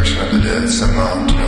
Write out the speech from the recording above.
resurrection of the dead somehow.